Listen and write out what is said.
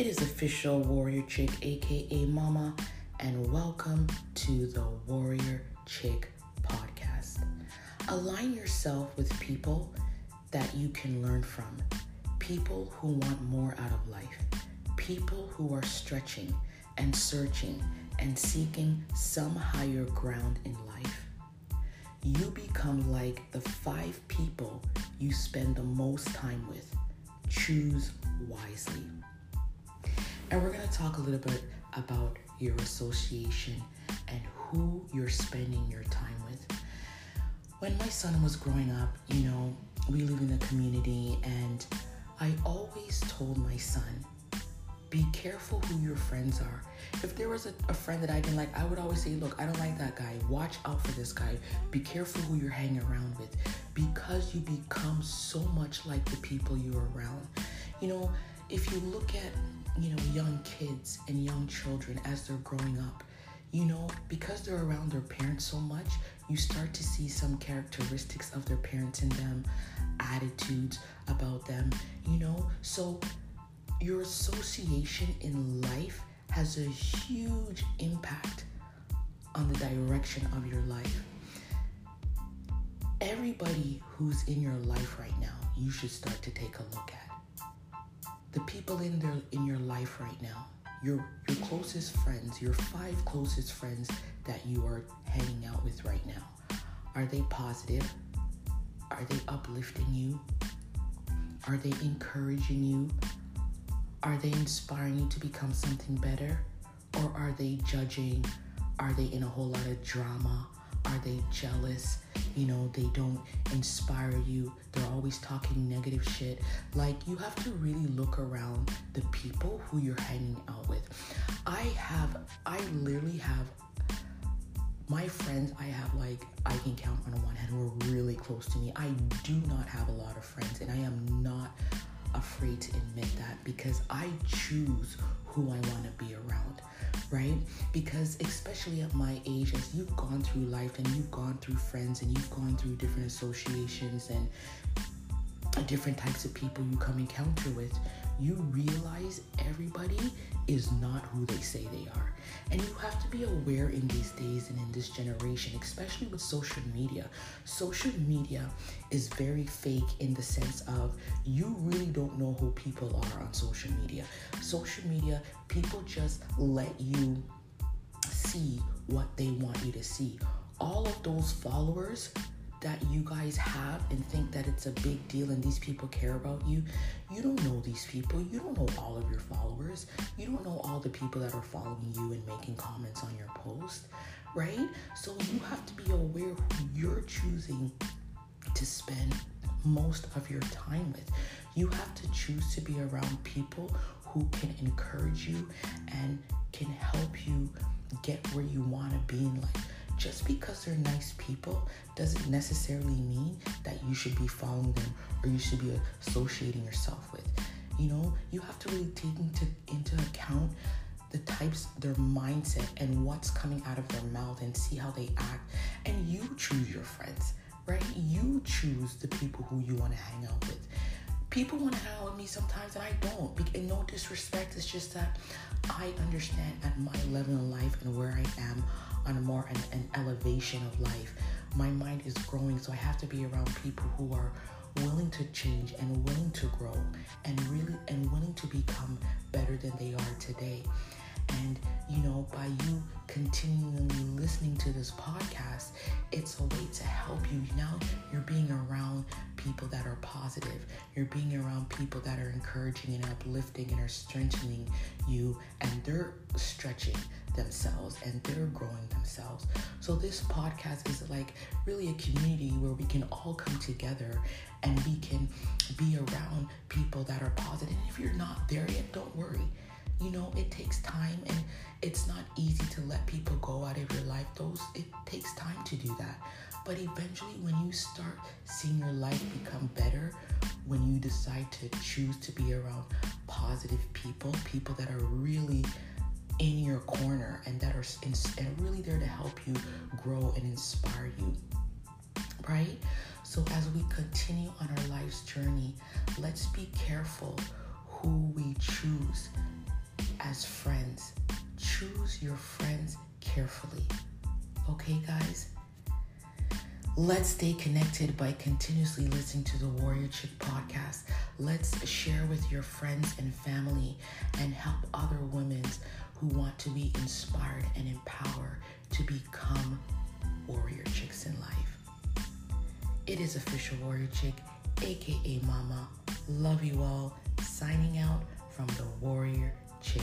It is official Warrior Chick, aka Mama, and welcome to the Warrior Chick podcast. Align yourself with people that you can learn from, people who want more out of life, people who are stretching and searching and seeking some higher ground in life. You become like the five people you spend the most time with. Choose wisely. And we're going to talk a little bit about your association and who you're spending your time with. When my son was growing up, you know, we live in a community, and I always told my son, be careful who your friends are. If there was a, a, friend that I didn't like, I would always say, Look, I don't like that guy. Watch out for this guy. Be careful who you're hanging around with because you become so much like the people you're around. You know, if you look at, you know, young kids and young children as they're growing up, you know, because they're around their parents so much, you start to see some characteristics of their parents in them, attitudes about them, you know. So your association in life has a huge impact on the direction of your life. Everybody who's in your life right now, you should start to take a look at. The people in their in your life right now, your your closest friends, your five closest friends that you are hanging out with right now. Are they positive? Are they uplifting you? Are they encouraging you? Are they inspiring you to become something better? Or are they judging? Are they in a whole lot of drama? Are they jealous? You know, they don't inspire you. They're always talking negative shit. Like, you have to really look around the people who you're hanging out with. I have, I literally have my friends I have like I can count on one hand who are really close to me. I do not have a lot of friends and I am not afraid to admit that because I choose who I want to be around, right? Because especially at my age, as you've gone through life and you've gone through friends and you've gone through different associations and different types of people you come encounter with, you realize everybody is not who they say they are. And you have to be aware in these days and in this generation, especially with social media. Social media is very fake in the sense of you really don't know who people are on social media. Social media, people just let you see what they want you to see. All of those followers that you guys have and think that it's a big deal and these people care about you, you don't know these people. You don't know all of your followers. You don't know all the people that are following you and making comments on your post, right? So you have to be aware who you're choosing to spend most of your time with. You have to choose to be around people who can encourage you and can help you get where you want to be in life just because they're nice people doesn't necessarily mean that you should be following them or you should be associating yourself with. You know, you have to really take into, into account the types, their mindset, and what's coming out of their mouth and see how they act. And you choose your friends, right? You choose the people who you want to hang out with. People want to hang out with me sometimes, and I don't. And no disrespect, it's just that I understand at my level in life and where I am on more an, an elevation of life. My mind is growing, so I have to be around people who are willing to change and willing to grow and really and willing to become better than they are today. And you know, by you continually listening to this podcast, it's a way to help you. Now you're being around people that are positive. You're being around people that are encouraging and uplifting and are strengthening you, and they're stretching themselves and they're growing themselves. So, this podcast is like really a community where we can all come together and we can be around people that are positive. And if you're not there yet, don't worry. You know, it takes time and it's not easy to let people go out of your life. Those it takes time to do that. But eventually when you start seeing your life become better, when you decide to choose to be around positive people, people that are really in your corner and that are and really there to help you grow and inspire you. Right? So as we continue on our life's journey, let's be careful who we choose as friends, choose your friends carefully. Okay, guys? Let's stay connected by continuously listening to the Warrior Chick podcast. Let's share with your friends and family and help other women who want to be inspired and empowered to become warrior chicks in life. It is official Warrior Chick, aka Mama. Love you all. Signing out from the Warrior Chick